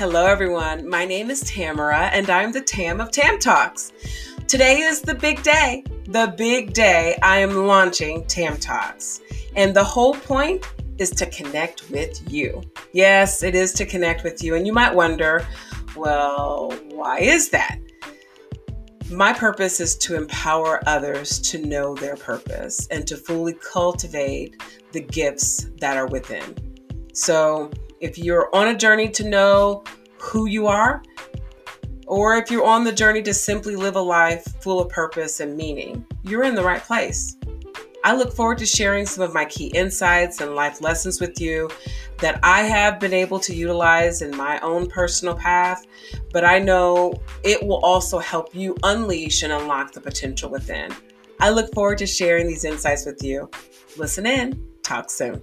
Hello, everyone. My name is Tamara, and I'm the Tam of Tam Talks. Today is the big day. The big day I am launching Tam Talks. And the whole point is to connect with you. Yes, it is to connect with you. And you might wonder, well, why is that? My purpose is to empower others to know their purpose and to fully cultivate the gifts that are within. So, if you're on a journey to know who you are, or if you're on the journey to simply live a life full of purpose and meaning, you're in the right place. I look forward to sharing some of my key insights and life lessons with you that I have been able to utilize in my own personal path, but I know it will also help you unleash and unlock the potential within. I look forward to sharing these insights with you. Listen in. Talk soon.